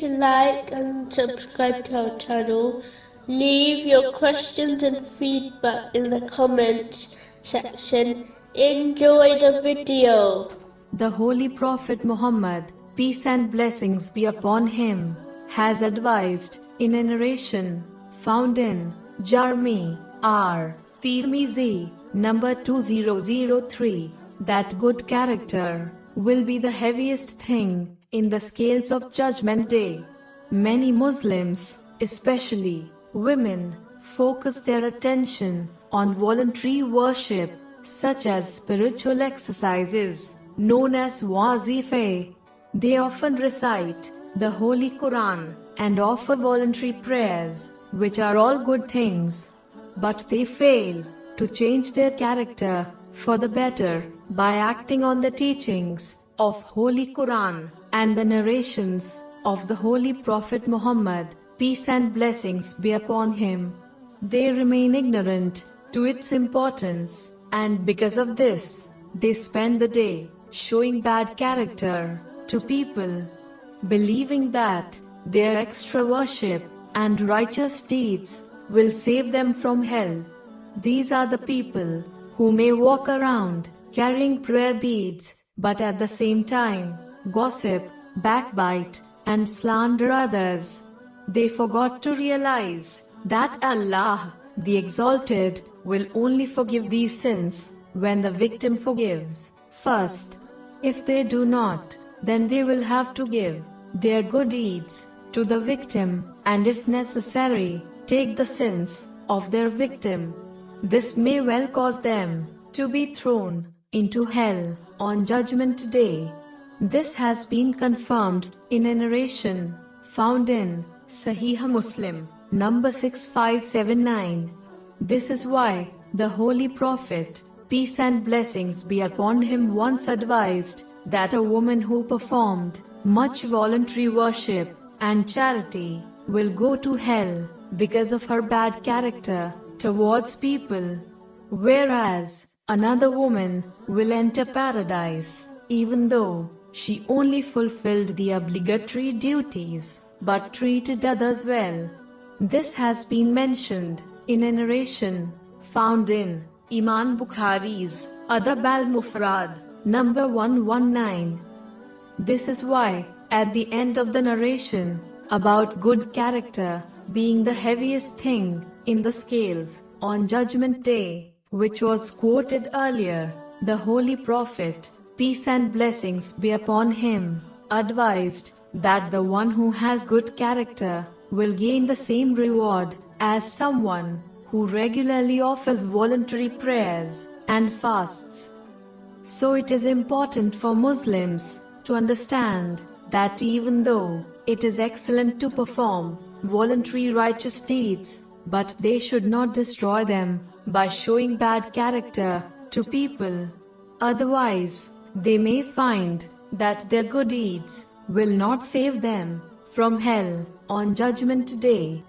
Please like and subscribe to our channel. Leave your questions and feedback in the comments section. Enjoy the video. The Holy Prophet Muhammad, peace and blessings be upon him, has advised in a narration found in Jami At Tirmizi, number 2003, that good character will be the heaviest thing in the scales of Judgment Day. Many Muslims, especially women, focus their attention on voluntary worship such as spiritual exercises known as wazife. They often recite the Holy Quran and offer voluntary prayers, which are all good things. But they fail to change their character for the better by acting on the teachings of Holy Quran and the narrations of the Holy Prophet Muhammad, peace and blessings be upon him. They remain ignorant to its importance, and because of this, they spend the day showing bad character to people, believing that their extra worship and righteous deeds will save them from hell. These are the people who may walk around carrying prayer beads, but at the same time, gossip, backbite, and slander others. They forgot to realize that Allah, the Exalted, will only forgive these sins when the victim forgives first. If they do not, then they will have to give their good deeds to the victim, and if necessary, take the sins of their victim. This may well cause them to be thrown into hell on Judgment Day. This has been confirmed in a narration found in Sahih Muslim, number 6579. This is why the Holy Prophet, peace and blessings be upon him, once advised that a woman who performed much voluntary worship and charity will go to hell because of her bad character towards people, whereas another woman will enter paradise even though she only fulfilled the obligatory duties, but treated others well. This has been mentioned in a narration found in Imam Bukhari's Adab al-Mufrad, number 119. This is why, at the end of the narration about good character being the heaviest thing in the scales on Judgment Day, which was quoted earlier, the Holy Prophet peace and blessings be upon him, advised that the one who has good character will gain the same reward as someone who regularly offers voluntary prayers and fasts. So it is important for Muslims to understand that even though it is excellent to perform voluntary righteous deeds, but they should not destroy them by showing bad character to people. Otherwise, they may find that their good deeds will not save them from hell on Judgment Day.